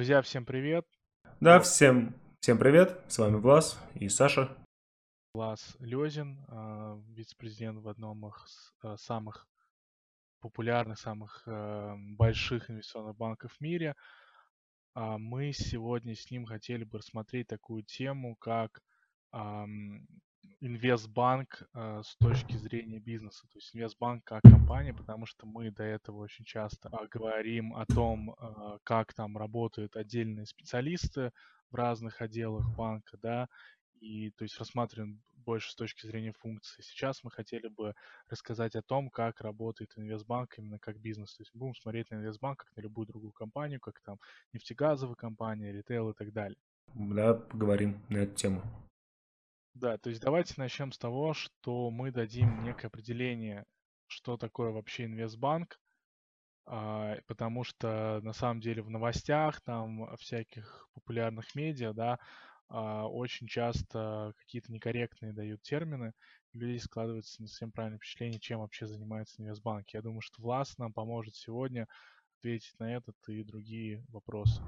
Друзья, всем привет. Да, всем, всем привет. С вами Влас и Саша. Влас Лезин, а, вице-президент в одном из а, самых популярных, самых а, больших инвестиционных банков в мире. Мы сегодня с ним хотели бы рассмотреть такую тему, как инвестбанк э, с точки зрения бизнеса, то есть инвестбанк как компания, потому что мы до этого очень часто э, говорим о том, э, как там работают отдельные специалисты в разных отделах банка, да, и то есть рассматриваем больше с точки зрения функции. Сейчас мы хотели бы рассказать о том, как работает инвестбанк именно как бизнес. То есть будем смотреть на инвестбанк как на любую другую компанию, как там нефтегазовая компания, ритейл и так далее. Да, поговорим на эту тему. Да, то есть давайте начнем с того, что мы дадим некое определение, что такое вообще инвестбанк, а, потому что на самом деле в новостях, там, всяких популярных медиа, да, а, очень часто какие-то некорректные дают термины, у людей складывается не совсем правильное впечатление, чем вообще занимается инвестбанк. Я думаю, что Влас нам поможет сегодня ответить на этот и другие вопросы.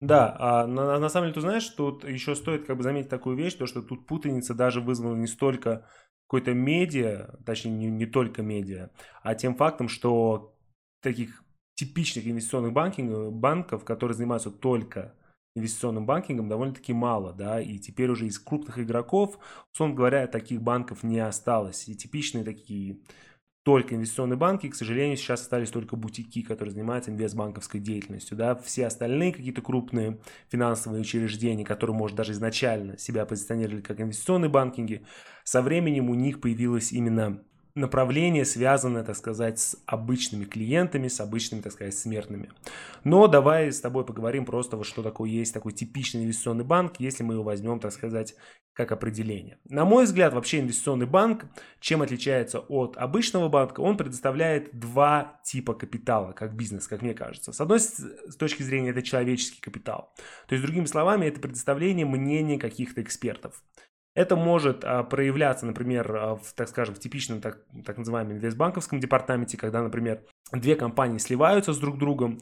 Да, а на, на самом деле, ты знаешь, тут еще стоит как бы заметить такую вещь, то что тут путаница даже вызвана не столько какой-то медиа, точнее не, не только медиа, а тем фактом, что таких типичных инвестиционных банкинг, банков, которые занимаются только инвестиционным банкингом, довольно-таки мало, да, и теперь уже из крупных игроков, условно говоря, таких банков не осталось. И типичные такие только инвестиционные банки, к сожалению, сейчас остались только бутики, которые занимаются инвестбанковской деятельностью. Да? Все остальные какие-то крупные финансовые учреждения, которые, может, даже изначально себя позиционировали как инвестиционные банкинги, со временем у них появилось именно направление, связанное, так сказать, с обычными клиентами, с обычными, так сказать, смертными. Но давай с тобой поговорим просто, вот что такое есть такой типичный инвестиционный банк, если мы его возьмем, так сказать, как определение. На мой взгляд, вообще инвестиционный банк, чем отличается от обычного банка, он предоставляет два типа капитала, как бизнес, как мне кажется. С одной с точки зрения, это человеческий капитал. То есть, другими словами, это предоставление мнения каких-то экспертов. Это может а, проявляться, например, а, в, так скажем, в типичном так, так называемом инвестбанковском департаменте, когда, например, две компании сливаются с друг другом,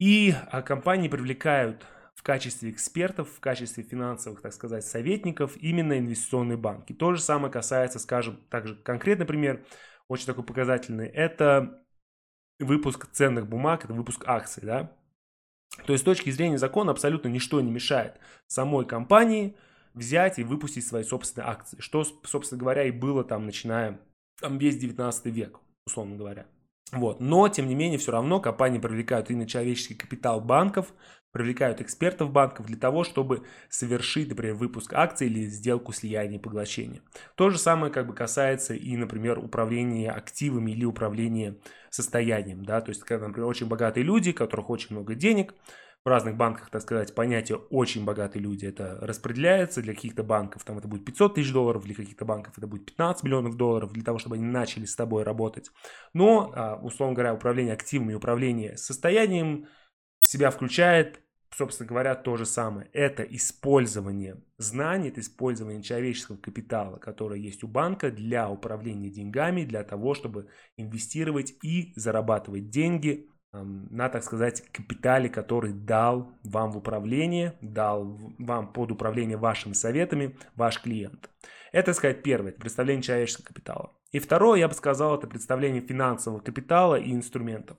и а, компании привлекают в качестве экспертов, в качестве финансовых, так сказать, советников именно инвестиционные банки. То же самое касается, скажем, также конкретный пример, очень такой показательный, это выпуск ценных бумаг, это выпуск акций, да. То есть с точки зрения закона абсолютно ничто не мешает самой компании – взять и выпустить свои собственные акции. Что, собственно говоря, и было там, начиная там весь 19 век, условно говоря. Вот. Но, тем не менее, все равно компании привлекают именно человеческий капитал банков, привлекают экспертов банков для того, чтобы совершить, например, выпуск акций или сделку слияния и поглощения. То же самое как бы касается и, например, управления активами или управления состоянием. Да? То есть, когда, например, очень богатые люди, у которых очень много денег, в разных банках, так сказать, понятие «очень богатые люди» это распределяется. Для каких-то банков там это будет 500 тысяч долларов, для каких-то банков это будет 15 миллионов долларов, для того, чтобы они начали с тобой работать. Но, а, условно говоря, управление активами, управление состоянием в себя включает собственно говоря, то же самое. Это использование знаний, это использование человеческого капитала, которое есть у банка для управления деньгами, для того, чтобы инвестировать и зарабатывать деньги на, так сказать, капитале, который дал вам в управление, дал вам под управление вашими советами ваш клиент. Это, так сказать, первое, это представление человеческого капитала. И второе, я бы сказал, это представление финансового капитала и инструментов.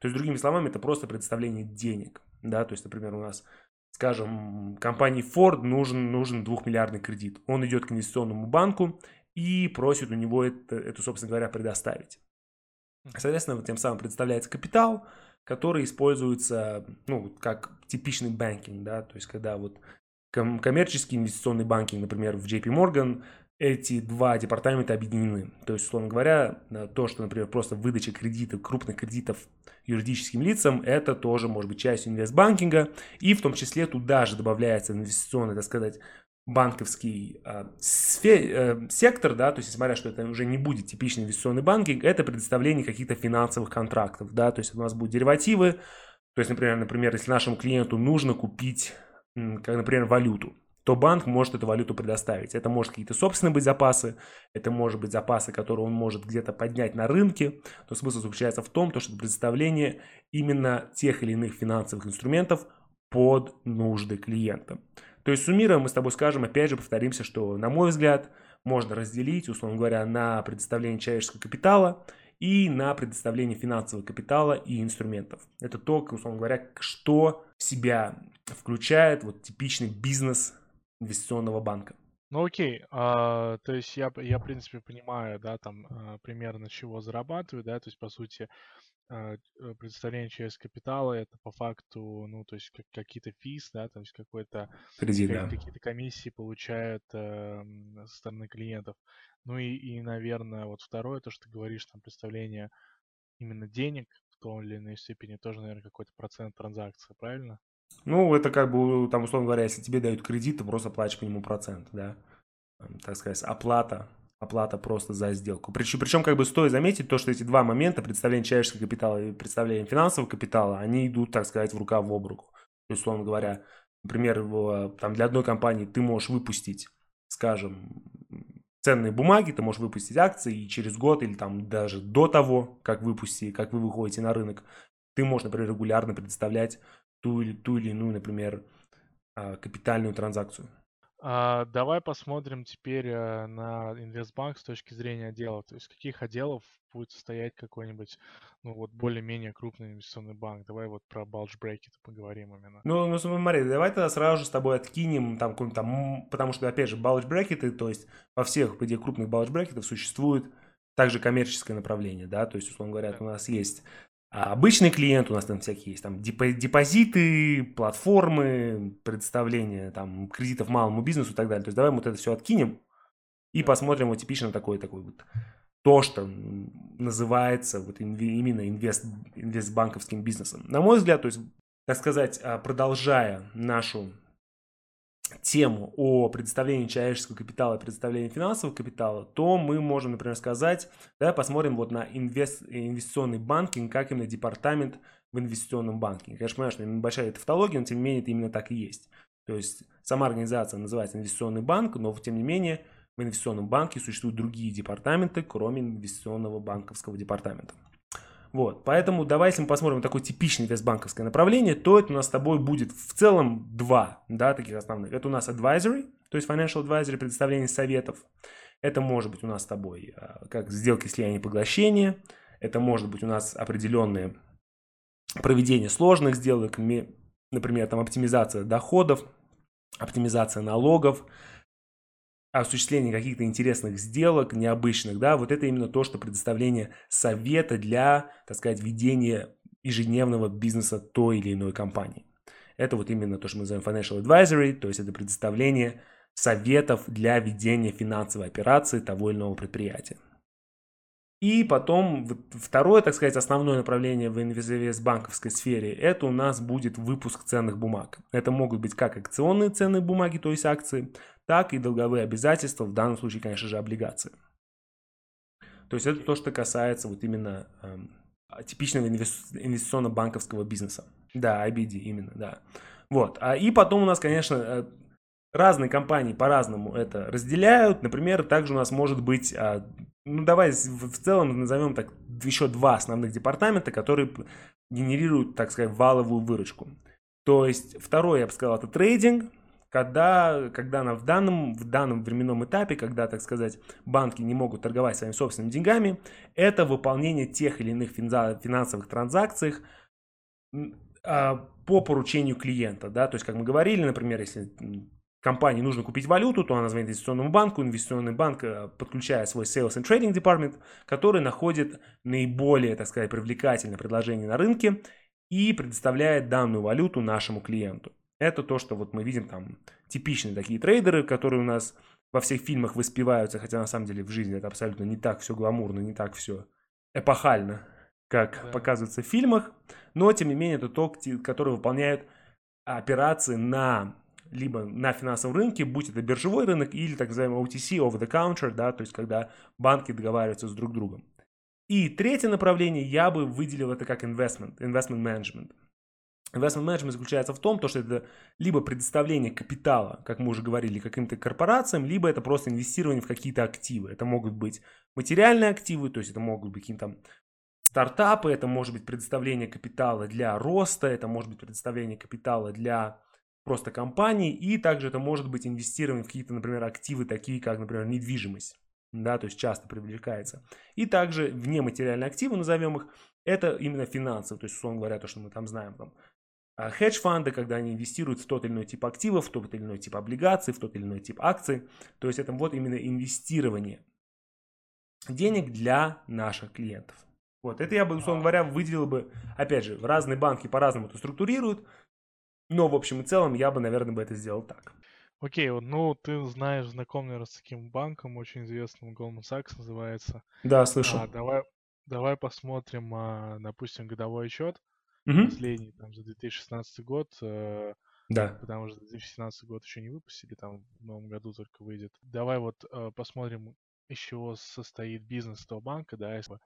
То есть, другими словами, это просто представление денег. Да? То есть, например, у нас, скажем, компании Ford нужен, нужен двухмиллиардный кредит. Он идет к инвестиционному банку и просит у него это, это собственно говоря, предоставить. Соответственно, тем самым представляется капитал, который используется, ну, как типичный банкинг, да, то есть когда вот ком- коммерческий инвестиционный банкинг, например, в JP Morgan, эти два департамента объединены. То есть, условно говоря, то, что, например, просто выдача кредитов, крупных кредитов юридическим лицам, это тоже может быть частью инвестбанкинга, и в том числе туда же добавляется инвестиционный, так сказать, банковский э, сфе, э, сектор, да, то есть, несмотря что это уже не будет типичный инвестиционный банкинг, это предоставление каких-то финансовых контрактов, да, то есть у нас будут деривативы, то есть, например, например, если нашему клиенту нужно купить, как, например, валюту, то банк может эту валюту предоставить. Это может какие-то собственные быть запасы, это может быть запасы, которые он может где-то поднять на рынке. Но смысл заключается в том, что предоставление именно тех или иных финансовых инструментов под нужды клиента. То есть суммируя, мы с тобой скажем, опять же повторимся, что, на мой взгляд, можно разделить, условно говоря, на предоставление человеческого капитала и на предоставление финансового капитала и инструментов. Это то, условно говоря, что в себя включает вот типичный бизнес инвестиционного банка. Ну окей, а, то есть я, я в принципе понимаю, да, там а, примерно чего зарабатываю, да, то есть по сути предоставление через капитала это по факту, ну то есть как, какие-то физ, да, то есть какой-то Кредит, да. какие-то комиссии получают э, со стороны клиентов. Ну и, и, наверное, вот второе, то, что ты говоришь, там представление именно денег в том или иной степени тоже, наверное, какой-то процент транзакции, правильно? Ну, это как бы, там, условно говоря, если тебе дают кредит, ты просто платишь по нему процент, да. Так сказать, оплата, оплата просто за сделку. Причем, причем как бы стоит заметить то, что эти два момента, представление человеческого капитала и представление финансового капитала, они идут, так сказать, в рука в обруку. То есть, условно говоря, например, там для одной компании ты можешь выпустить, скажем, ценные бумаги, ты можешь выпустить акции, и через год или там даже до того, как выпусти, как вы выходите на рынок, ты можешь, например, регулярно предоставлять ту или, ту или иную, например, а, капитальную транзакцию. А, давай посмотрим теперь э, на инвестбанк с точки зрения отделов. То есть каких отделов будет состоять какой-нибудь, ну вот более-менее крупный инвестиционный банк. Давай вот про bracket поговорим именно. Ну, ну смотри, давай тогда сразу же с тобой откинем там какой-нибудь там, потому что, опять же, bracket, то есть во всех, где крупных bulge брекетов существует также коммерческое направление, да, то есть, условно говоря, у нас есть а обычный клиент, у нас там всякие есть там депозиты, платформы, предоставление там кредитов малому бизнесу и так далее. То есть давай мы вот это все откинем и посмотрим вот типично такой такой вот то, что называется вот именно инвест, инвестбанковским бизнесом. На мой взгляд, то есть, так сказать, а, продолжая нашу тему о предоставлении человеческого капитала и предоставлении финансового капитала, то мы можем, например, сказать, давай посмотрим вот на инвест, инвестиционный банкинг, как именно департамент в инвестиционном банкинге. Конечно, понимаю, что небольшая тавтология, но тем не менее это именно так и есть. То есть сама организация называется инвестиционный банк, но тем не менее в инвестиционном банке существуют другие департаменты, кроме инвестиционного банковского департамента. Вот, поэтому давай, если мы посмотрим такое типичное инвестбанковское направление, то это у нас с тобой будет в целом два, да, таких основных. Это у нас advisory, то есть financial advisory, предоставление советов. Это может быть у нас с тобой а, как сделки слияния и поглощения. Это может быть у нас определенные проведение сложных сделок, например, там оптимизация доходов, оптимизация налогов, осуществление каких-то интересных сделок, необычных, да, вот это именно то, что предоставление совета для, так сказать, ведения ежедневного бизнеса той или иной компании. Это вот именно то, что мы называем financial advisory, то есть это предоставление советов для ведения финансовой операции того или иного предприятия. И потом второе, так сказать, основное направление в инвестбанковской сфере, это у нас будет выпуск ценных бумаг. Это могут быть как акционные ценные бумаги, то есть акции, так и долговые обязательства, в данном случае, конечно же, облигации. То есть это то, что касается вот именно э, типичного инвестиционно-банковского бизнеса. Да, IBD именно, да. Вот. А, и потом у нас, конечно, э, разные компании по-разному это разделяют. Например, также у нас может быть, а, ну давай в целом назовем так, еще два основных департамента, которые генерируют, так сказать, валовую выручку. То есть второй, я бы сказал, это трейдинг, когда, когда на, в, данном, в данном временном этапе, когда, так сказать, банки не могут торговать своими собственными деньгами, это выполнение тех или иных финансовых транзакций а, по поручению клиента. Да? То есть, как мы говорили, например, если компании нужно купить валюту, то она звонит инвестиционному банку, инвестиционный банк э, подключает свой Sales and Trading Department, который находит наиболее, так сказать, привлекательное предложение на рынке и предоставляет данную валюту нашему клиенту. Это то, что вот мы видим там типичные такие трейдеры, которые у нас во всех фильмах воспеваются, хотя на самом деле в жизни это абсолютно не так все гламурно, не так все эпохально, как да. показывается в фильмах. Но, тем не менее, это то, который выполняют операции на либо на финансовом рынке, будь это биржевой рынок или так называемый OTC, over the counter, да, то есть когда банки договариваются с друг другом. И третье направление я бы выделил это как investment, investment management. Investment management заключается в том, что это либо предоставление капитала, как мы уже говорили, каким-то корпорациям, либо это просто инвестирование в какие-то активы. Это могут быть материальные активы, то есть это могут быть какие-то стартапы, это может быть предоставление капитала для роста, это может быть предоставление капитала для просто компаний, и также это может быть инвестирование в какие-то, например, активы, такие как, например, недвижимость, да, то есть часто привлекается. И также вне материальные активы, назовем их, это именно финансы, то есть, условно говоря, то, что мы там знаем, там, а, хедж-фанды, когда они инвестируют в тот или иной тип активов, в тот или иной тип облигаций, в тот или иной тип акций. То есть это вот именно инвестирование денег для наших клиентов. Вот, это я бы, условно говоря, выделил бы, опять же, разные банки по-разному это структурируют, но в общем и целом я бы, наверное, бы это сделал так. Окей, вот, ну, ты знаешь, знаком, наверное, с таким банком, очень известным, Goldman Sachs называется. Да, слышал. А, давай, давай посмотрим, а, допустим, годовой отчет Мгм. последний, там, за 2016 год, э, Да. потому что 2017 год еще не выпустили, там в новом году только выйдет. Давай вот э, посмотрим, из чего состоит бизнес этого банка, да, если,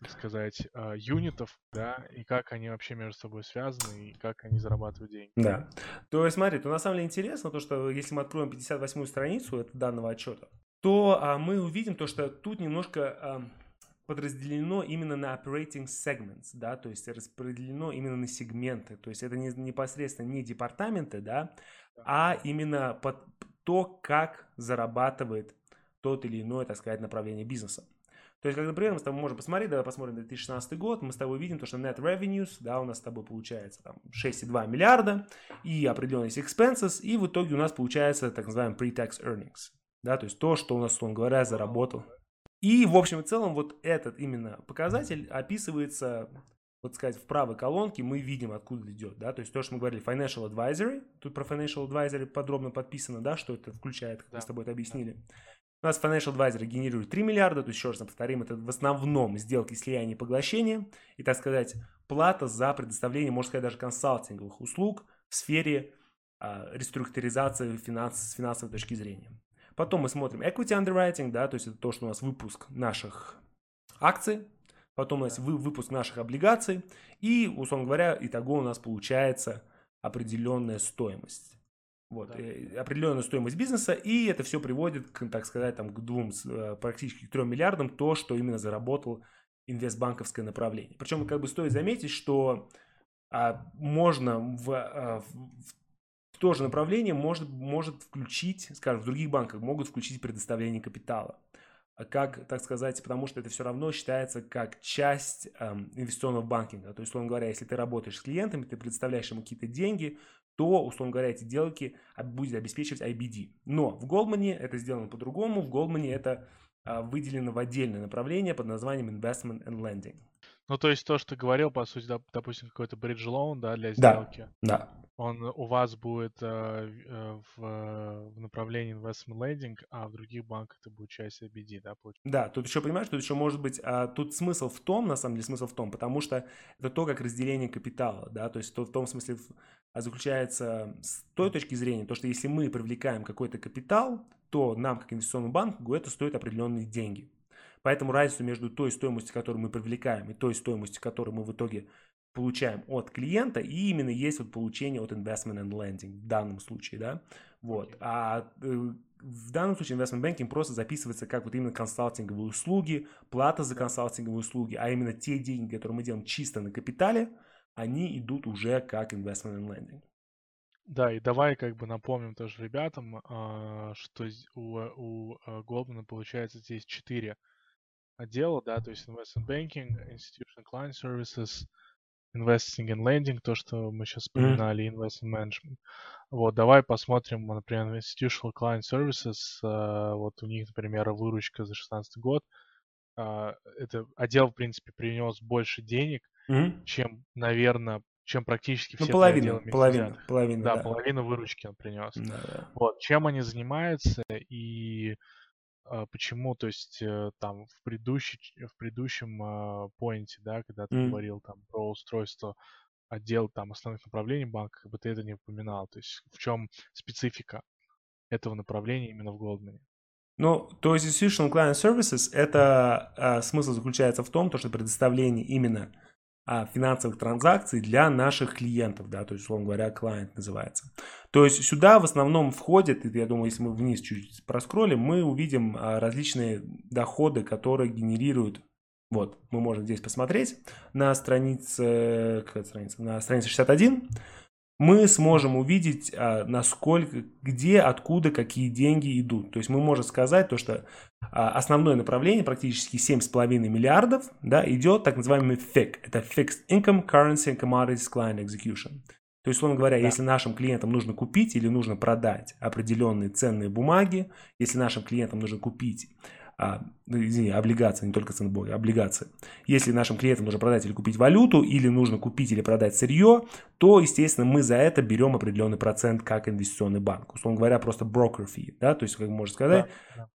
так сказать, э, юнитов, да, и как они вообще между собой связаны, и как они зарабатывают деньги. Да. То есть, смотри, то на самом деле интересно то, что если мы откроем 58-ю страницу данного отчета, то а, мы увидим то, что тут немножко а, подразделено именно на operating segments, да, то есть распределено именно на сегменты, то есть это не, непосредственно не департаменты, да, а именно под то, как зарабатывает тот или иное, так сказать, направление бизнеса. То есть, как, например, мы с тобой можем посмотреть, давай посмотрим 2016 год, мы с тобой видим то, что net revenues, да, у нас с тобой получается там 6,2 миллиарда, и определенные expenses, и в итоге у нас получается так называемый pre-tax earnings, да, то есть то, что у нас, условно говоря, заработал. И, в общем и целом, вот этот именно показатель описывается, вот сказать, в правой колонке мы видим, откуда идет, да, то есть то, что мы говорили, financial advisory, тут про financial advisory подробно подписано, да, что это включает, как Да. мы с тобой это объяснили. У нас financial advisor генерирует 3 миллиарда, то есть еще раз повторим, это в основном сделки слияния и поглощения, и, так сказать, плата за предоставление, можно сказать, даже консалтинговых услуг в сфере а, реструктуризации финанс, с финансовой точки зрения. Потом мы смотрим equity underwriting, да, то есть это то, что у нас выпуск наших акций, потом у нас вы- выпуск наших облигаций, и, условно говоря, итого у нас получается определенная стоимость. Вот, Да. э, определенная стоимость бизнеса, и это все приводит, к, так сказать, там, к двум, э, практически к трем миллиардам, то, что именно заработал инвестбанковское направление. Причем, как бы стоит заметить, что а, можно в, а, в- в то же направление может, может включить, скажем, в других банках могут включить предоставление капитала. А Как, так сказать, потому что это все равно считается как часть эм, инвестиционного банкинга. То есть, условно говоря, если ты работаешь с клиентами, ты предоставляешь ему какие-то деньги, то, условно говоря, эти сделки а, будет обеспечивать IBD. Но в Goldman это сделано по-другому. В Goldman это а, выделено в отдельное направление под названием Investment and Lending. Ну, то есть то, что ты говорил, по сути, доп- допустим, какой-то bridge loan, да, для Да. сделки, Да. Он у вас будет э, в, э, э, в направлении investment lending, а в других банках это будет часть ABD, да, получается? Да, тут еще, понимаешь, тут еще может быть, а, тут смысл в том, на самом деле смысл в том, потому что это то, как разделение капитала, да, то есть то, в том смысле а, заключается с той точки зрения, то, что если мы привлекаем какой-то капитал, то нам, как инвестиционному банку, это стоит определенные деньги. Поэтому разницу между той стоимостью, которую мы привлекаем, и той стоимостью, которую мы в итоге получаем от клиента, и именно есть вот получение от investment and lending в данном случае, да, вот. А э, в данном случае investment banking просто записывается как вот именно консалтинговые услуги, плата за консалтинговые услуги, а именно те деньги, которые мы делаем чисто на капитале, они идут уже как investment and lending. Да, и давай как бы напомним тоже ребятам, а, что у, у э, Goldman получается здесь четыре отдела, да, то есть investment banking, institutional client services, investing and lending, то, что мы сейчас вспоминали, и investment management. Вот, давай посмотрим, например, на institutional client services, а, вот у них, например, выручка за 2016 год, а, это отдел, в принципе, принес больше денег, Мгм. чем, наверное, чем практически Ну, все половина, половина, взятых. половина, Да, да. половину выручки он принес. Да, да. Вот, чем они занимаются и почему, то есть э, там в, предыдущий, в предыдущем а, поинте, да, когда ты Мгм. говорил там про устройство отдел там основных направлений банка, как бы ты это не упоминал. То есть в чем специфика этого направления именно в Goldman? Ну, то есть Institutional Client Services, это а, смысл заключается в том, то, что предоставление именно а, финансовых транзакций для наших клиентов, да, то есть, условно говоря, клиент называется. То есть сюда в основном входит, я думаю, если мы вниз чуть проскроллим, мы увидим а, различные доходы, которые генерируют Вот, мы можем здесь посмотреть на странице, какая страница? На странице 61 мы сможем увидеть, а, насколько, где, откуда, какие деньги идут. То есть мы можем сказать то, что а, основное направление, практически 7,5 миллиардов, да, идет так называемый FIC. Это Fixed Income, Currency Commodities Client Execution. То есть, условно говоря, да. если нашим клиентам нужно купить или нужно продать определенные ценные бумаги, если нашим клиентам нужно купить а, ну, извини, облигации, не только ценбой, облигации. Если нашим клиентам нужно продать или купить валюту, или нужно купить или продать сырье, то, естественно, мы за это берем определенный процент как инвестиционный банк. Условно говоря, просто broker fee, да, то есть, как можно сказать, да, да.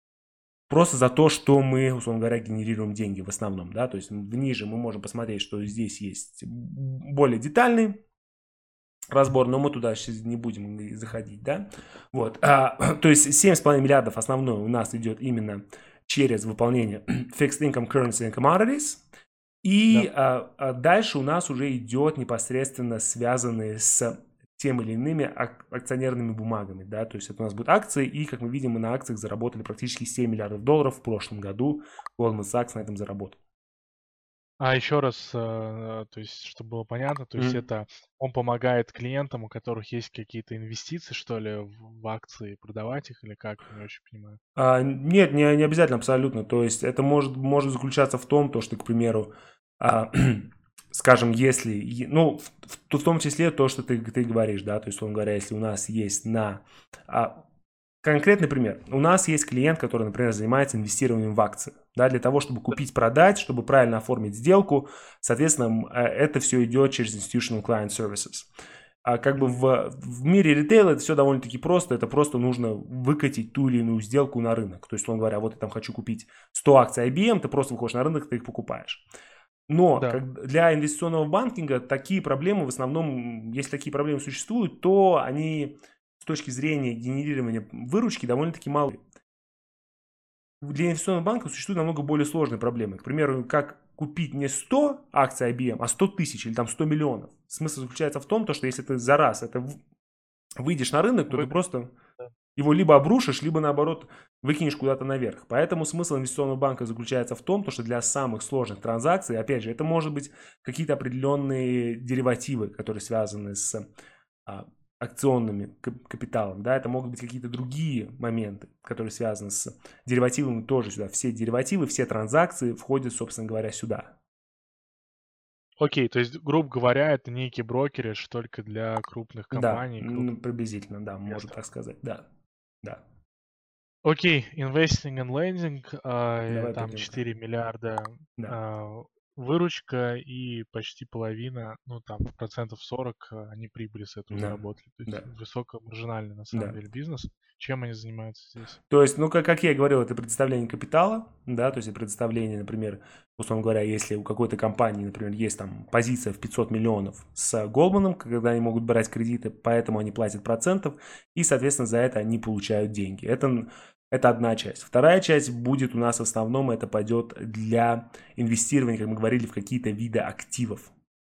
просто за то, что мы, условно говоря, генерируем деньги в основном, да, то есть ниже мы можем посмотреть, что здесь есть более детальный разбор, но мы туда сейчас не будем заходить, да, вот, а, то есть 7,5 миллиардов основной у нас идет именно через выполнение Fixed Income Currency and Commodities. И да. а, а дальше у нас уже идет непосредственно связанные с тем или иными ак- акционерными бумагами, да, то есть это у нас будут акции, и, как мы видим, мы на акциях заработали практически 7 миллиардов долларов в прошлом году, Goldman Sachs на этом заработал. А еще раз, э, то есть, чтобы было понятно, то есть mm. это он помогает клиентам, у которых есть какие-то инвестиции, что ли, в, в акции, продавать их или как, не очень понимаю. А, нет, не, не обязательно абсолютно. То есть это может, может заключаться в том, то, что, к примеру, а, скажем, если, ну, в, в том числе то, что ты, ты говоришь, да, то есть, он говоря, если у нас есть на а, Конкретный пример. У нас есть клиент, который, например, занимается инвестированием в акции. Да, для того, чтобы купить, продать, чтобы правильно оформить сделку, соответственно, э, это все идет через Institutional Client Services. А как бы в, в мире ритейла это все довольно-таки просто. Это просто нужно выкатить ту или иную сделку на рынок. То есть, он говоря, вот я там хочу купить 100 акций IBM, ты просто выходишь на рынок, ты их покупаешь. Но да. как, для инвестиционного банкинга такие проблемы в основном, если такие проблемы существуют, то они с точки зрения генерирования выручки довольно-таки малы. Для инвестиционного банка существуют намного более сложные проблемы. К примеру, как купить не 100 акций IBM, а 100 тысяч или там 100 миллионов. Смысл заключается в том, что если ты за раз это выйдешь на рынок, то Вы... ты просто его либо обрушишь, либо наоборот выкинешь куда-то наверх. Поэтому смысл инвестиционного банка заключается в том, что для самых сложных транзакций, опять же, это может быть какие-то определенные деривативы, которые связаны с а, акционными капиталом, да, это могут быть какие-то другие моменты, которые связаны с деривативами тоже сюда. Все деривативы, все транзакции входят, собственно говоря, сюда. Окей, то есть, грубо говоря, это некий брокеридж только для крупных компаний. Да, крупных... приблизительно, да, можно так сказать, да, да. Окей, investing and lending, э, там 4 миллиарда да. э, выручка и почти половина, ну там процентов 40 э, они прибыли с этого да. заработали. То есть да. высокомаржинальный на самом да. деле бизнес. Чем они занимаются здесь? То есть, ну как, как я и говорил, это представление капитала, да, то есть представление, например, условно говоря, если у какой-то компании, например, есть там позиция в 500 миллионов с Голдманом, когда они могут брать кредиты, поэтому они платят процентов, и, соответственно, за это они получают деньги. Это это одна часть. Вторая часть будет у нас в основном, это пойдет для инвестирования, как мы говорили, в какие-то виды активов.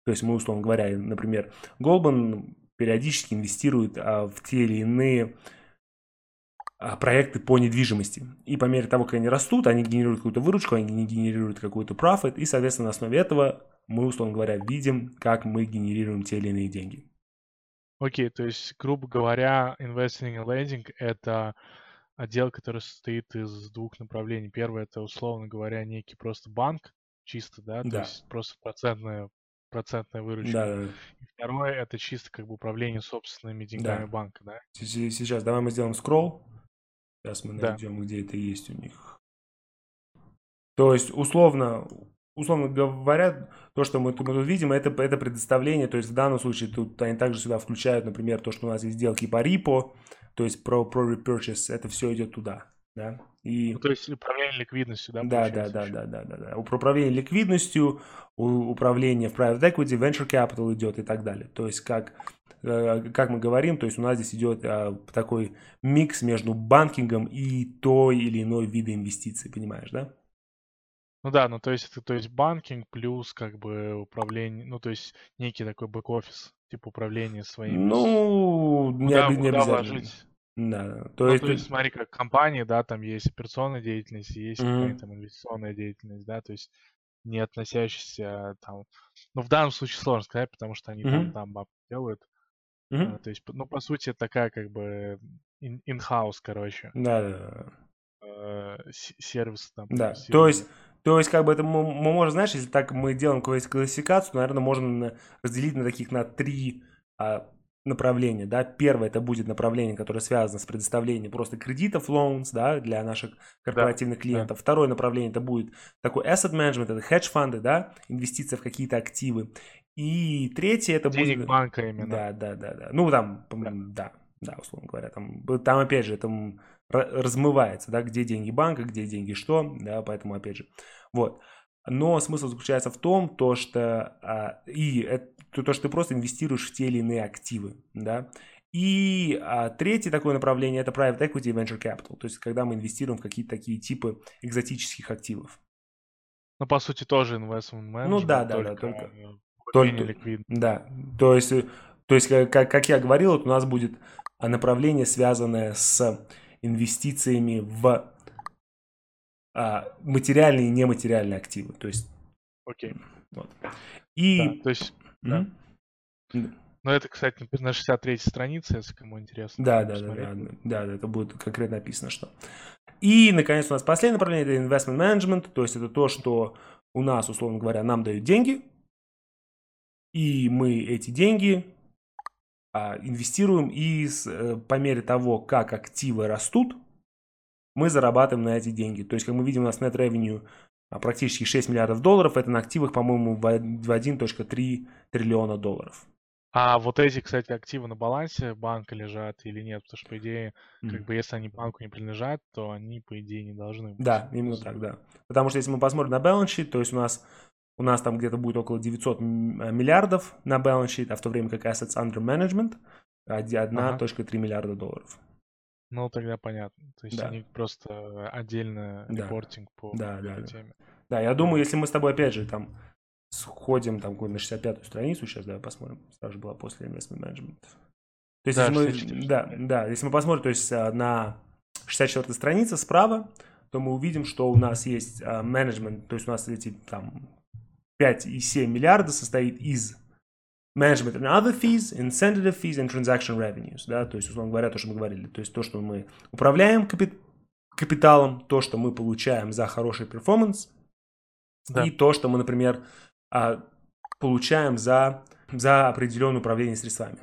То есть мы, условно говоря, например, Голбан периодически инвестирует а, в те или иные а, проекты по недвижимости. И по мере того, как они растут, они генерируют какую-то выручку, они генерируют какой-то профит, и, соответственно, на основе этого мы, условно говоря, видим, как мы генерируем те или иные деньги. Окей, okay, то есть, грубо говоря, investing and lending — это отдел, который состоит из двух направлений. Первое это, условно говоря, некий просто банк, чисто, да, да. то есть просто процентная, процентная выручка. Да, да, да. И второе это чисто как бы управление собственными деньгами да. банка, да. Сейчас давай мы сделаем скролл. Сейчас мы найдем, да. где это есть у них. То есть, условно, условно говоря, то, что мы, мы тут видим, это, это предоставление, то есть в данном случае тут они также сюда включают, например, то, что у нас есть сделки по рипо, то есть про, про repurchase, это все идет туда, да. И... Ну, то есть управление ликвидностью, да? Да, да, да, да, да, да, да. Управление ликвидностью, управление в private equity, venture capital идет и так далее. То есть как, э, как мы говорим, то есть у нас здесь идет а, такой микс между банкингом и той или иной вида инвестиций, понимаешь, да? Ну да, ну то есть это то есть банкинг плюс как бы управление, ну то есть некий такой бэк-офис, типа управления своими. Ну, не, куда, не куда обязательно. Вложить. Да, то, ну, есть... то есть смотри, как компании, да, там есть операционная деятельность, есть mm-hmm. там инвестиционная деятельность, да, то есть не относящийся там... Ну, в данном случае сложно сказать, потому что они там, Мгм. там бабки делают. Мгм. Э, То есть, ну, по сути, такая как бы in-house, короче, Да, да, э, сервис там. Да, сервис. то есть, то есть, как бы это мы, мы можем, знаешь, если так мы делаем класс- классификацию, то, наверное, можно разделить на таких на три а, направления, да. Первое это будет направление, которое связано с предоставлением просто кредитов, loans, да, для наших корпоративных клиентов. Второе направление это будет такой asset management, это фонды, да, инвестиция в какие-то активы. И третье это Денег будет... банка именно. Да, да, да, да. Ну, там, по-моему, да, да, условно говоря, там, там опять же, там ра- размывается, да, где деньги банка, где деньги что, да, поэтому, опять же, вот. Но смысл заключается в том, то, что, а, и это, то, что ты просто инвестируешь в те или иные активы, да, и а, третье такое направление – это private equity и venture capital, то есть когда мы инвестируем в какие-то такие типы экзотических активов. Ну, по сути, тоже investment management. Ну да, да, да, только, только- э, только- менее ликвидно. Да, то есть, то есть как, как- я говорил, вот у нас будет направление, связанное с инвестициями в а, материальные и нематериальные активы. То есть, Окей. вот. Да, И... то есть, Мгм. ну, это, кстати, на 63 странице, если кому интересно. Да, да, да, да, да, да, это будет конкретно написано, что. И, наконец, у нас последнее направление – это investment management, то есть это то, что у нас, условно говоря, нам дают деньги, и мы эти деньги а, инвестируем, и с, э, по мере того, как активы растут, мы зарабатываем на эти деньги. То есть, как мы видим, у нас net revenue практически 6 миллиардов долларов, это на активах, по-моему, в од- в 1.3 триллиона долларов. А вот эти, кстати, активы на балансе банка лежат или нет? Потому что, по идее, Мгм. как бы если они банку не принадлежат, то они, по идее, не должны быть. Да, именно так, да. Потому что если мы посмотрим на sheet, то есть у нас, у нас там где-то будет около 900 м- э, миллиардов на sheet, а в то время как assets under management оди- 1.3 миллиарда долларов. Ну, тогда понятно. То есть Да. они просто отдельно Да. репортинг по Да, да, этой да. теме. Да, я думаю, если мы с тобой опять же там сходим там на 65-ю страницу, сейчас давай посмотрим, сразу же была после investment management. То есть, Да, если мы, 64. да, да, если мы посмотрим, то есть а, на 64-й странице справа, то мы увидим, что у нас есть а, менеджмент, то есть у нас эти там 5,7 миллиарда состоит из management and other fees, incentive fees and transaction revenues, да, то есть, условно говоря, то, что мы говорили, то есть то, что мы управляем капи- капиталом, то, что мы получаем за хороший перформанс, Да. и то, что мы, например, а, получаем за, за определенное управление средствами.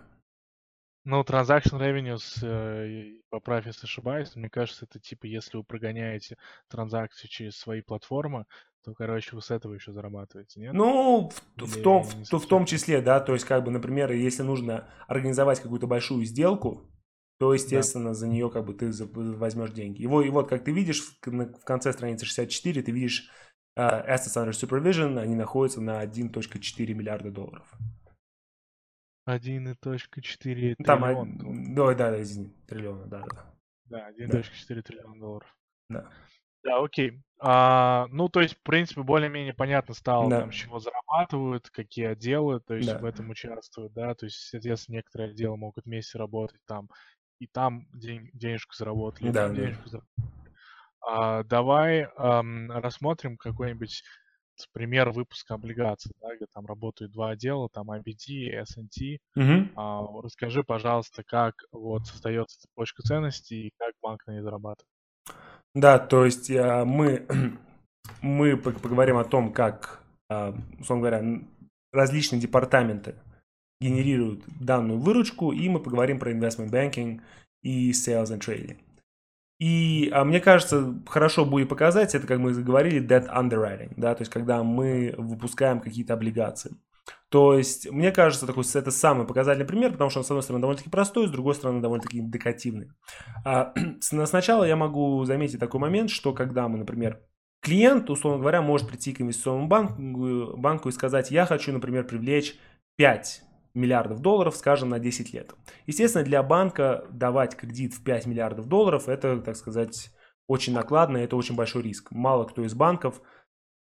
Ну, transaction revenues, э, поправь, если ошибаюсь, мне кажется, это типа, если вы прогоняете транзакции через свои платформы, то, короче, вы с этого еще зарабатываете, нет? Ну, в, в том, в, в том числе, да, то есть, как бы, например, если нужно организовать какую-то большую сделку, то, естественно, за нее как бы ты возьмешь деньги. И вот, и вот, как ты видишь, в, конце страницы 64 ты видишь а, assets under supervision, они находятся на 1.4 миллиарда долларов. 1,4 Ну, Там, триллиона. а, долларов. да, да, да, извини, триллиона, да, да. Да, 1,4 триллиона долларов. Да. Да, окей. А, ну, то есть, в принципе, более-менее понятно стало, Да. там, чего зарабатывают, какие отделы, то есть, Да. в этом участвуют, да, то есть, соответственно, некоторые отделы могут вместе работать, там, и там день, денежку заработали, и Да, там да. денежку заработали. А, давай ам, рассмотрим какой-нибудь пример выпуска облигаций, да, где там работают два отдела, там IBD, S&T. Мгм. А, расскажи, пожалуйста, как вот создается цепочка ценностей и как банк на ней зарабатывает. Да, то есть а, мы, мы пог- поговорим о том, как, а, условно говоря, различные департаменты генерируют данную выручку, и мы поговорим про investment banking и sales and trading. И а, мне кажется, хорошо будет показать, это, как мы говорили, debt underwriting, да, то есть когда мы выпускаем какие-то облигации. То есть, мне кажется, такой, это самый показательный пример, потому что он, с одной стороны, довольно-таки простой, с другой стороны, довольно-таки индикативный. А, сначала я могу заметить такой момент, что когда мы, например, клиент, условно говоря, может прийти к инвестиционному банку, банку и сказать, я хочу, например, привлечь 5 миллиардов долларов, скажем, на 10 лет. Естественно, для банка давать кредит в 5 миллиардов долларов, это, так сказать, очень накладно, это очень большой риск. Мало кто из банков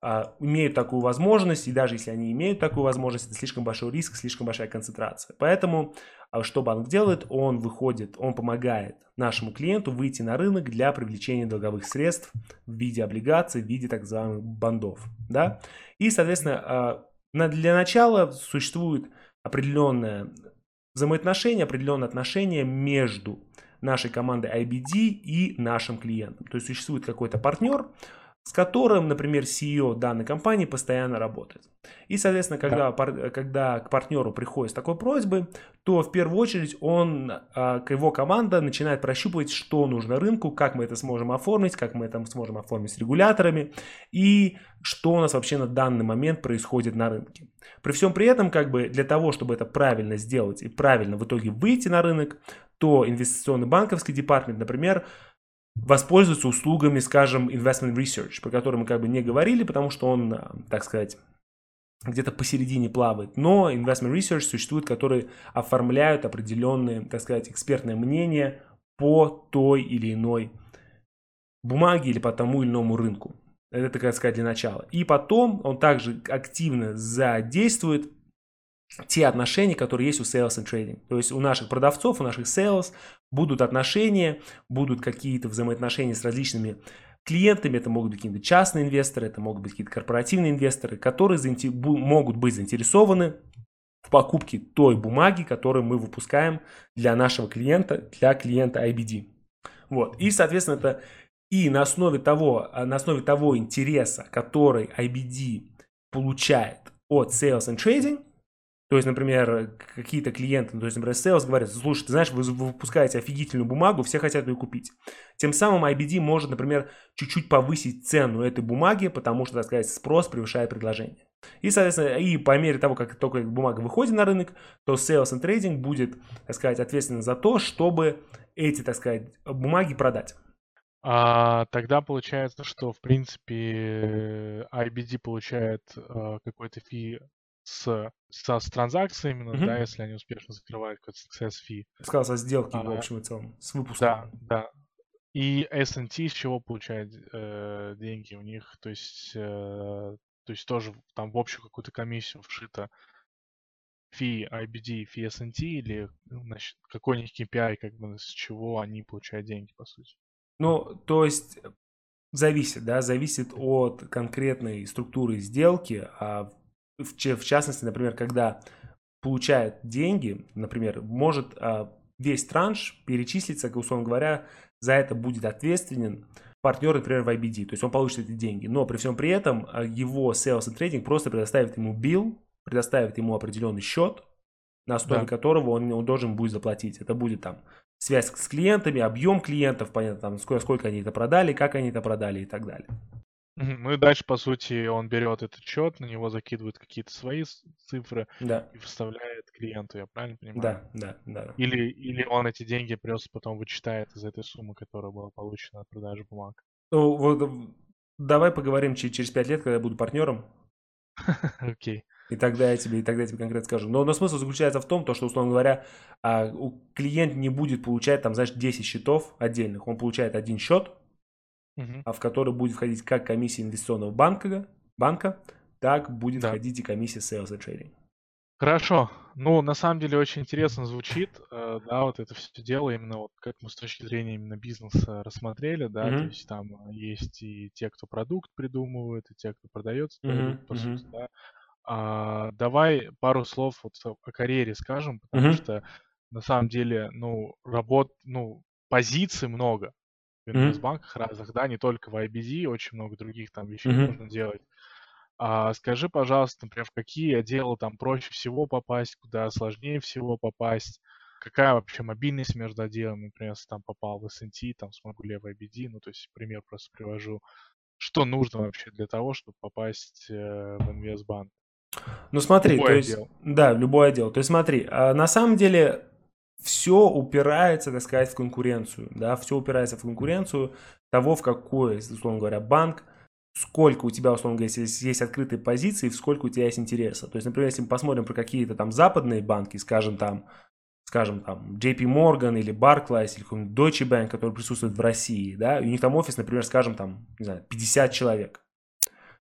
а, имеют такую возможность, и даже если они имеют такую возможность, это слишком большой риск, слишком большая концентрация. Поэтому а, что банк делает? Он выходит, он помогает нашему клиенту выйти на рынок для привлечения долговых средств в виде облигаций, в виде так называемых бандов. Да? И, соответственно, а, для начала существует определенное взаимоотношение, определенное отношение между нашей командой IBD и нашим клиентом. То есть существует какой-то партнер, с которым, например, CEO данной компании постоянно работает. И, соответственно, когда, да. когда к партнеру приходит с такой просьбой, то в первую очередь он, а, его команда начинает прощупывать, что нужно рынку, как мы это сможем оформить, как мы это сможем оформить с регуляторами и что у нас вообще на данный момент происходит на рынке. При всем при этом, как бы для того, чтобы это правильно сделать и правильно в итоге выйти на рынок, то инвестиционный банковский департамент, например, воспользоваться услугами, скажем, investment research, про который мы как бы не говорили, потому что он, э, так сказать, где-то посередине плавает. Но investment research существует, которые оформляют определенные, так сказать, экспертное мнение по той или иной бумаге или по тому или иному рынку. Это, так сказать, для начала. И потом он также активно задействует те отношения, которые есть у sales and trading. То есть у наших продавцов, у наших sales будут отношения, будут какие-то взаимоотношения с различными клиентами, это могут быть какие-то частные инвесторы, это могут быть какие-то корпоративные инвесторы, которые могут быть заинтересованы в покупке той бумаги, которую мы выпускаем для нашего клиента, для клиента IBD. Вот. И, соответственно, это и на основе того, на основе того интереса, который IBD получает от Sales and Trading, то есть, например, какие-то клиенты, то есть, например, sales говорят, слушай, ты знаешь, вы выпускаете офигительную бумагу, все хотят ее купить. Тем самым IBD может, например, чуть-чуть повысить цену этой бумаги, потому что, так сказать, спрос превышает предложение. И, соответственно, и по мере того, как только бумага выходит на рынок, то sales and trading будет, так сказать, ответственен за то, чтобы эти, так сказать, бумаги продать. А, тогда получается, что, в принципе, IBD получает а, какой-то фи с, со, с транзакциями, mm-hmm. да, если они успешно закрывают какой-то success fee. Сказал, со сделки, а, в общем и целом, с выпуском. Да, да. И S&T с чего получает э, деньги у них? То есть, э, то есть тоже там в общую какую-то комиссию вшито фи IBD, фи S&T или значит, какой у них KPI, как бы с чего они получают деньги, по сути? Ну, то есть зависит, да, зависит от конкретной структуры сделки, а в, в частности, например, когда получает деньги, например, может а, весь транш перечислиться, условно говоря, за это будет ответственен партнер, например, в IBD, то есть он получит эти деньги, но при всем при этом а, его sales и трейдинг просто предоставит ему билл, предоставит ему определенный счет, на основе да. которого он, он должен будет заплатить. Это будет там связь с клиентами, объем клиентов, понятно, там, сколько, сколько они это продали, как они это продали и так далее. Ну и дальше, по сути, он берет этот счет, на него закидывает какие-то свои цифры да. и вставляет клиенту, я правильно понимаю? Да, да, да. Или, или он эти деньги просто потом вычитает из этой суммы, которая была получена от продажи бумаг. Ну, вот давай поговорим через пять лет, когда я буду партнером. Окей. И тогда я тебе, и тогда я тебе конкретно скажу. Но, но смысл заключается в том, то, что, условно говоря, а, клиент не будет получать, там, знаешь, 10 счетов отдельных. Он получает один счет, угу. в который будет входить как комиссия инвестиционного банка, банка так будет да. входить и комиссия sales и trading. Хорошо. Ну, на самом деле очень интересно звучит, э, да, вот это все дело, именно вот как мы с точки зрения именно бизнеса рассмотрели, да, mm-hmm. то есть там есть и те, кто продукт придумывает, и те, кто продает mm-hmm. по mm-hmm. сути, да. А, давай пару слов вот о карьере скажем, потому mm-hmm. что на самом деле, ну, работ, ну, позиций много, в инвестбанках mm-hmm. разных, да, не только в IBD, очень много других там вещей mm-hmm. можно делать. А скажи, пожалуйста, например, в какие отделы там проще всего попасть, куда сложнее всего попасть, какая вообще мобильность между отделами, например, если там попал в S&T, там смогу ли в IBD, ну, то есть пример просто привожу. Что нужно вообще для того, чтобы попасть э, в инвестбанк? Ну смотри, любой то есть, отдел. да, любой отдел. То есть смотри, а на самом деле все упирается, так сказать, в конкуренцию, да, все упирается в конкуренцию того, в какой, условно говоря, банк, сколько у тебя, условно говоря, есть, есть открытые позиции, сколько у тебя есть интереса. То есть, например, если мы посмотрим про какие-то там западные банки, скажем там, скажем там, JP Morgan или Barclays или какой-нибудь Deutsche Bank, который присутствует в России, да, и у них там офис, например, скажем там, не знаю, 50 человек.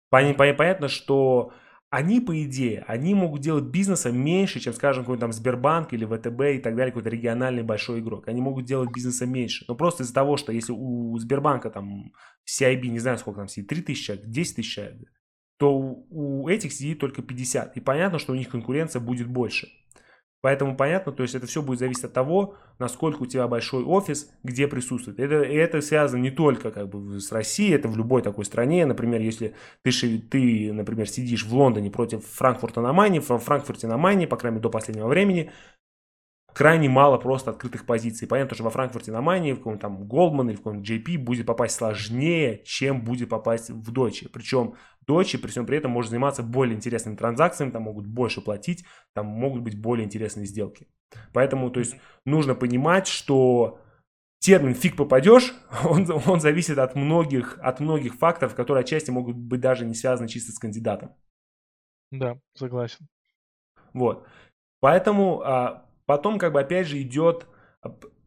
Понятно, что они, по идее, они могут делать бизнеса меньше, чем, скажем, какой-то там Сбербанк или ВТБ и так далее, какой-то региональный большой игрок. Они могут делать бизнеса меньше. Но просто из-за того, что если у Сбербанка там CIB, не знаю, сколько там сидит, 3 тысячи человек, 10 тысяч человек, то у этих сидит только 50. И понятно, что у них конкуренция будет больше. Поэтому понятно, то есть это все будет зависеть от того, насколько у тебя большой офис, где присутствует. Это, и это связано не только как бы с Россией, это в любой такой стране. Например, если ты, ты например, сидишь в Лондоне против Франкфурта на Майне, в Франкфурте на Майне, по крайней мере, до последнего времени, крайне мало просто открытых позиций. Понятно, что во Франкфурте на Майне, в каком-то там Goldman или в каком-то JP будет попасть сложнее, чем будет попасть в Deutsche. Причем Deutsche при всем при этом может заниматься более интересными транзакциями, там могут больше платить, там могут быть более интересные сделки. Поэтому, то есть, нужно понимать, что термин «фиг попадешь», он, он зависит от многих, от многих факторов, которые отчасти могут быть даже не связаны чисто с кандидатом. Да, согласен. Вот. Поэтому а, Потом, как бы, опять же, идет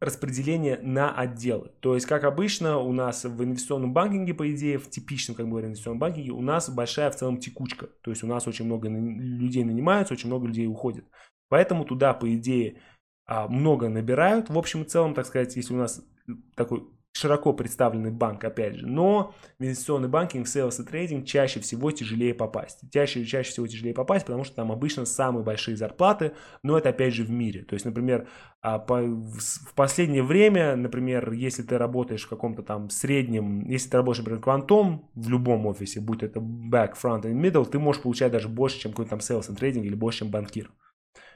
распределение на отделы. То есть, как обычно, у нас в инвестиционном банкинге, по идее, в типичном, как бы, инвестиционном банкинге, у нас большая в целом текучка. То есть, у нас очень много людей нанимаются, очень много людей уходит. Поэтому туда, по идее, а, много набирают. В общем и целом, так сказать, если у нас такой широко представленный банк, опять же, но в инвестиционный банкинг, sales и трейдинг чаще всего тяжелее попасть. Чаще, чаще всего тяжелее попасть, потому что там обычно самые большие зарплаты, но это опять же в мире. То есть, например, а, в последнее время, например, если ты работаешь в каком-то там среднем, если ты работаешь, например, квантом в любом офисе, будь это back, front и middle, ты можешь получать даже больше, чем какой-то там sales и трейдинг или больше, чем банкир.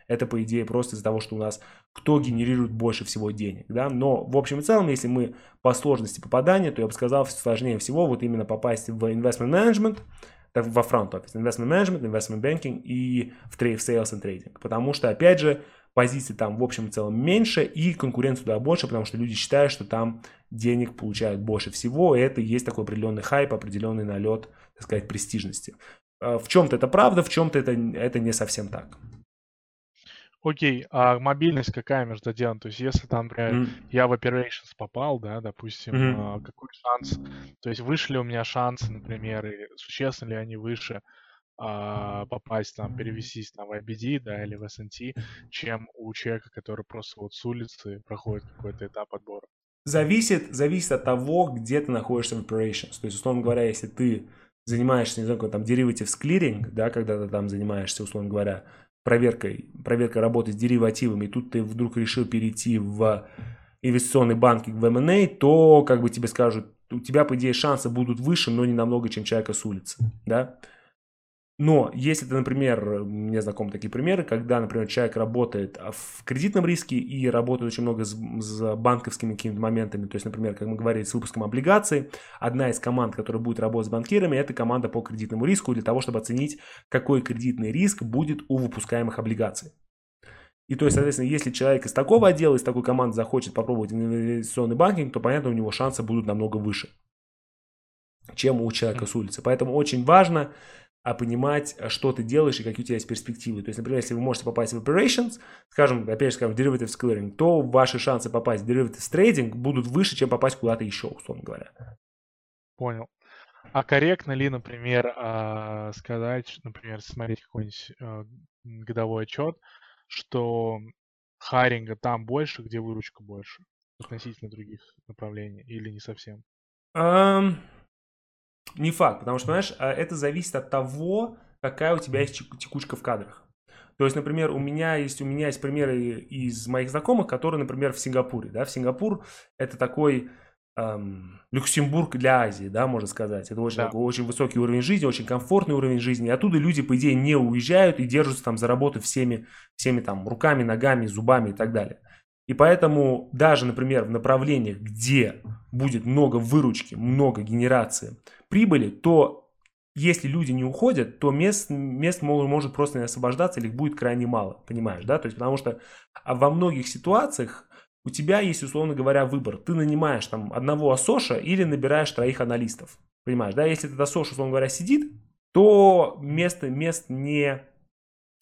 Это, по идее, просто из-за того, что у нас кто генерирует больше всего денег. Да? Но, в общем и целом, если мы по сложности попадания, то я бы сказал, сложнее всего вот именно попасть в investment management, во front office, investment management, investment banking и в trade, sales and trading. Потому что, опять же, позиций там в общем и целом меньше и конкуренцию туда больше, потому что люди считают, что там денег получают больше всего, и это есть такой определенный хайп, определенный налет, так сказать, престижности. А в чем-то это правда, в чем-то это, это не совсем так. Окей, а мобильность какая между делом? То есть, если там, например, mm. я в Operations попал, да, допустим, mm-hmm. а, какой шанс? То есть, выше ли у меня шансы, например, и существенно ли они выше а, попасть там, перевестись там в IBD, да, или в SNT, чем у человека, который просто вот с улицы проходит какой-то этап отбора? Зависит, зависит от того, где ты находишься в Operations. То есть, условно говоря, если ты занимаешься, не знаю, какой там derivatives clearing, да, когда ты там занимаешься, условно говоря, проверкой, проверкой работы с деривативами, и тут ты вдруг решил перейти в инвестиционный банкинг в M&A, то как бы тебе скажут, у тебя, по идее, шансы будут выше, но не намного, чем человека с улицы, да. Но если ты, например, мне знакомы такие примеры, когда, например, человек работает в кредитном риске и работает очень много с, с банковскими какими-то моментами, то есть, например, как мы говорили, с выпуском облигаций, одна из команд, которая будет работать с банкирами, это команда по кредитному риску для того, чтобы оценить, какой кредитный риск будет у выпускаемых облигаций. И то есть, соответственно, если человек из такого отдела, из такой команды захочет попробовать инвестиционный банкинг, то, понятно, у него шансы будут намного выше, чем у человека с улицы. Поэтому очень важно а понимать, а, что ты делаешь и какие у тебя есть перспективы. То есть, например, если вы можете попасть в operations, скажем, опять же, скажем, derivatives clearing, то ваши шансы попасть в derivatives trading будут выше, чем попасть куда-то еще, условно говоря. Понял. А корректно ли, например, а, сказать, например, смотреть какой-нибудь а, годовой отчет, что харинга там больше, где выручка больше относительно других направлений или не совсем? Um, не факт, потому что, знаешь, а, это зависит от того, какая у тебя есть текучка в кадрах. То есть, например, у меня есть, у меня есть примеры из моих знакомых, которые, например, в Сингапуре. Да? В Сингапур это такой эм, Люксембург для Азии, да, можно сказать. Это очень, да. такой, очень высокий уровень жизни, очень комфортный уровень жизни. И оттуда люди, по идее, не уезжают и держатся там за работу всеми, всеми там руками, ногами, зубами и так далее. И поэтому даже, например, в направлениях, где будет много выручки, много генерации прибыли, то если люди не уходят, то мест, мест может, просто не освобождаться или их будет крайне мало, понимаешь, да? То есть потому что а во многих ситуациях у тебя есть, условно говоря, выбор. Ты нанимаешь там одного асоша или набираешь троих аналистов, понимаешь, да? Если этот асош, условно говоря, сидит, то место, мест не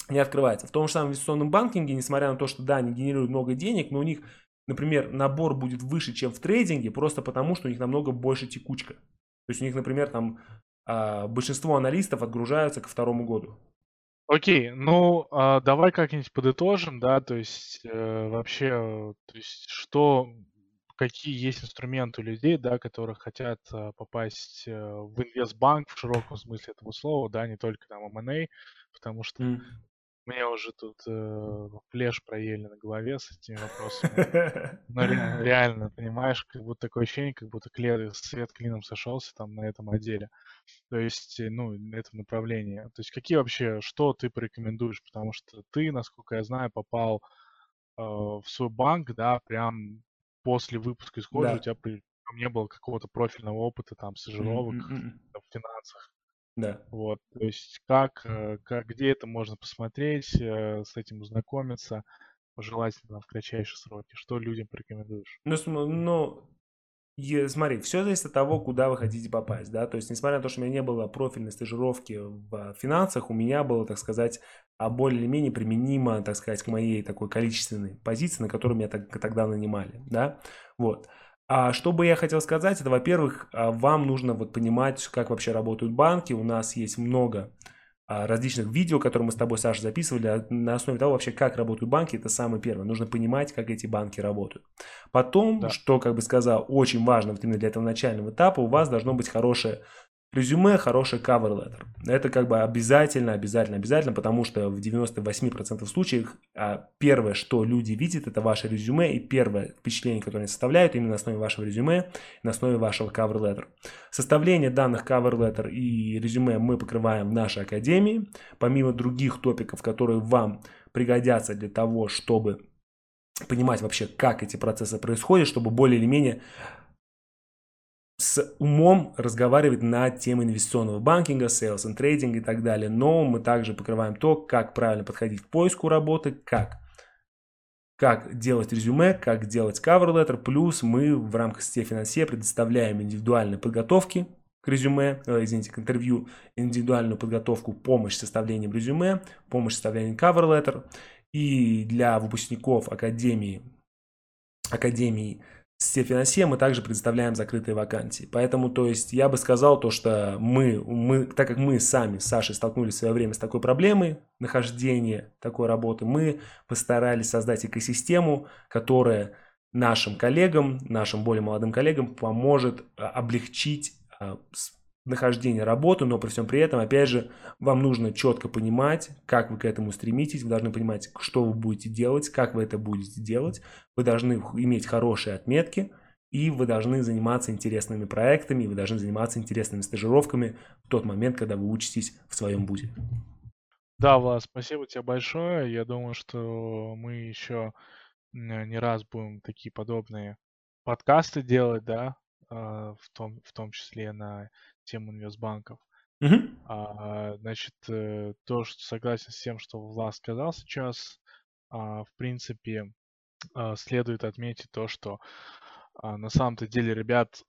не открывается. В том же самом инвестиционном банкинге, несмотря на то, что да, они генерируют много денег, но у них, например, набор будет выше, чем в трейдинге, просто потому, что у них намного больше текучка. То есть у них, например, там а, большинство аналистов отгружаются ко второму году. Окей, ну а, давай как-нибудь подытожим, да, то есть э, вообще, то есть что, какие есть инструменты у людей, да, которые хотят э, попасть э, в инвестбанк в широком смысле этого слова, да, не только там M&A, потому что М. мне уже тут э, флеш проели на голове с этими вопросами. Но ре- реально, понимаешь, как будто такое ощущение, как будто кле- свет клином сошелся там на этом отделе. То есть, э, ну, на этом направлении. То есть, какие вообще, что ты порекомендуешь? Потому что ты, насколько я знаю, попал э, в свой банк, да, прям после выпуска из колледжа, у Да. тебя при- не было какого-то профильного опыта, там, стажировок м. в финансах. Да. Вот, то есть как, э, как, где это можно посмотреть, э, с этим ознакомиться, желательно в кратчайшие сроки. Что людям порекомендуешь? Ну, ну, смотри, все зависит от того, куда вы хотите попасть, да, то есть, несмотря на то, что у меня не было профильной стажировки в финансах, у меня было, так сказать, а более или менее применимо, так сказать, к моей такой количественной позиции, на которую меня так- тогда нанимали, да, вот. А что бы я хотел сказать, это, во-первых, а, вам нужно вот понимать, как вообще работают банки, у нас есть много а, различных видео, которые мы с тобой, Саша, записывали, а на основе того вообще, как работают банки, это самое первое. Нужно понимать, как эти банки работают. Потом, Да. что, как бы сказал, очень важно вот именно для этого начального этапа, у вас должно быть хорошее резюме, хороший cover letter. Это как бы обязательно, обязательно, обязательно, потому что в 98% случаев а, первое, что люди видят, это ваше резюме, и первое впечатление, которое они составляют, именно на основе вашего резюме, на основе вашего cover letter. Составление данных cover letter и резюме мы покрываем в нашей академии, помимо других топиков, которые вам пригодятся для того, чтобы понимать вообще, как эти процессы происходят, чтобы более или менее с умом разговаривать на тему инвестиционного банкинга, sales and trading и так далее. Но мы также покрываем то, как правильно подходить к поиску работы, как как делать резюме, как делать cover letter, плюс мы в рамках сети финансе предоставляем индивидуальные подготовки к резюме, э, извините, к интервью, индивидуальную подготовку, помощь с составлением резюме, помощь с составлением cover letter. И для выпускников Академии, Академии сети финансе мы также предоставляем закрытые вакансии. Поэтому, то есть, я бы сказал то, что мы, мы, так как мы сами с Сашей столкнулись в свое время с такой проблемой нахождения такой работы, мы постарались создать экосистему, которая нашим коллегам, нашим более молодым коллегам поможет а, облегчить нахождение работы, но при всем при этом, опять же, вам нужно четко понимать, как вы к этому стремитесь, вы должны понимать, что вы будете делать, как вы это будете делать, вы должны иметь хорошие отметки, и вы должны заниматься интересными проектами, и вы должны заниматься интересными стажировками в тот момент, когда вы учитесь в своем вузе. Да, Влад, спасибо тебе большое. Я думаю, что мы еще не раз будем такие подобные подкасты делать, да, в том, в том числе на тему инвестбанков. Мгм. А, Значит, э, то, что согласен с тем, что Влад сказал сейчас, а, в принципе, а, следует отметить то, что а, на самом-то деле, ребят,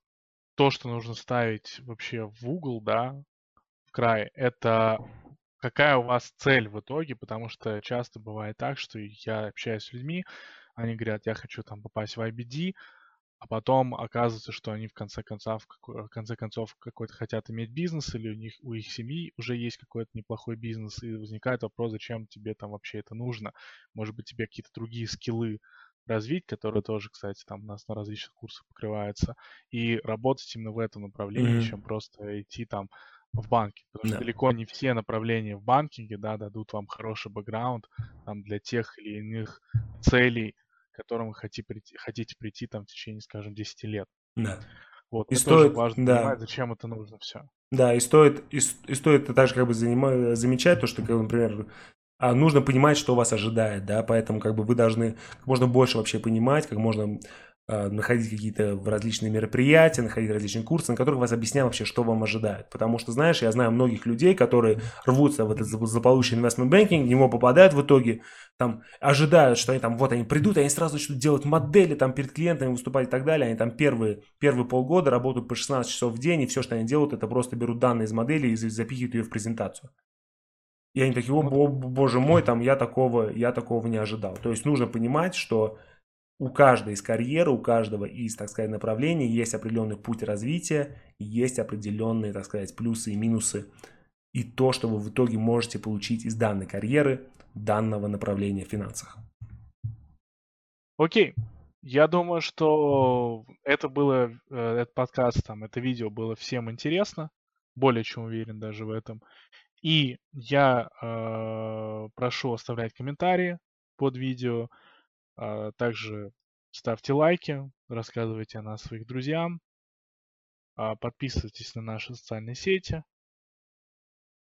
то, что нужно ставить вообще в угол, да, в край, это какая у вас цель в итоге, потому что часто бывает так, что я общаюсь с людьми, они говорят, я хочу там попасть в IBD, а потом оказывается, что они в конце концов, в конце концов какой-то хотят иметь бизнес, или у них у их семьи уже есть какой-то неплохой бизнес, и возникает вопрос, зачем тебе там вообще это нужно? Может быть, тебе какие-то другие скиллы развить, которые тоже, кстати, там у нас на различных курсах покрываются, и работать именно в этом направлении, Мгм. чем просто идти там в банке. Потому что Да. далеко не все направления в банкинге, да, дадут вам хороший бэкграунд там, для тех или иных целей, к которым вы хотите прийти, хотите прийти там в течение, скажем, 10 лет. Да. Вот, И это тоже стоит- важно да. понимать, зачем это нужно все. Да, и стоит, и, и стоит также как бы занима- замечать то, что, как например, а, нужно понимать, что вас ожидает, да, поэтому как бы вы должны как можно больше вообще понимать, как можно находить какие-то различные мероприятия, находить различные курсы, на которых вас объясняют вообще, что вам ожидает. Потому что, знаешь, я знаю многих людей, которые рвутся в этот за- заполученный инвестмент банкинг, в него попадают в итоге, там, ожидают, что они там, вот они придут, они сразу начнут делать модели, там, перед клиентами выступать и так далее, они там первые, первые полгода работают по 16 часов в день, и все, что они делают, это просто берут данные из модели и за- запихивают ее в презентацию. И они такие, о, бо- боже мой, там, я такого, я такого не ожидал. То есть нужно понимать, что у каждой из карьеры, у каждого из, так сказать, направлений есть определенный путь развития, есть определенные, так сказать, плюсы и минусы и то, что вы в итоге можете получить из данной карьеры, данного направления в финансах. Окей. Я думаю, что это было, э, этот подкаст, там, это видео было всем интересно. Более чем уверен даже в этом. И я э, прошу оставлять комментарии под видео. А, также ставьте лайки, рассказывайте о нас своих друзьям, а, подписывайтесь на наши социальные сети,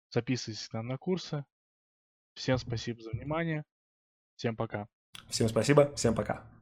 записывайтесь к нам на курсы. Всем спасибо за внимание. Всем пока. Всем спасибо, всем пока.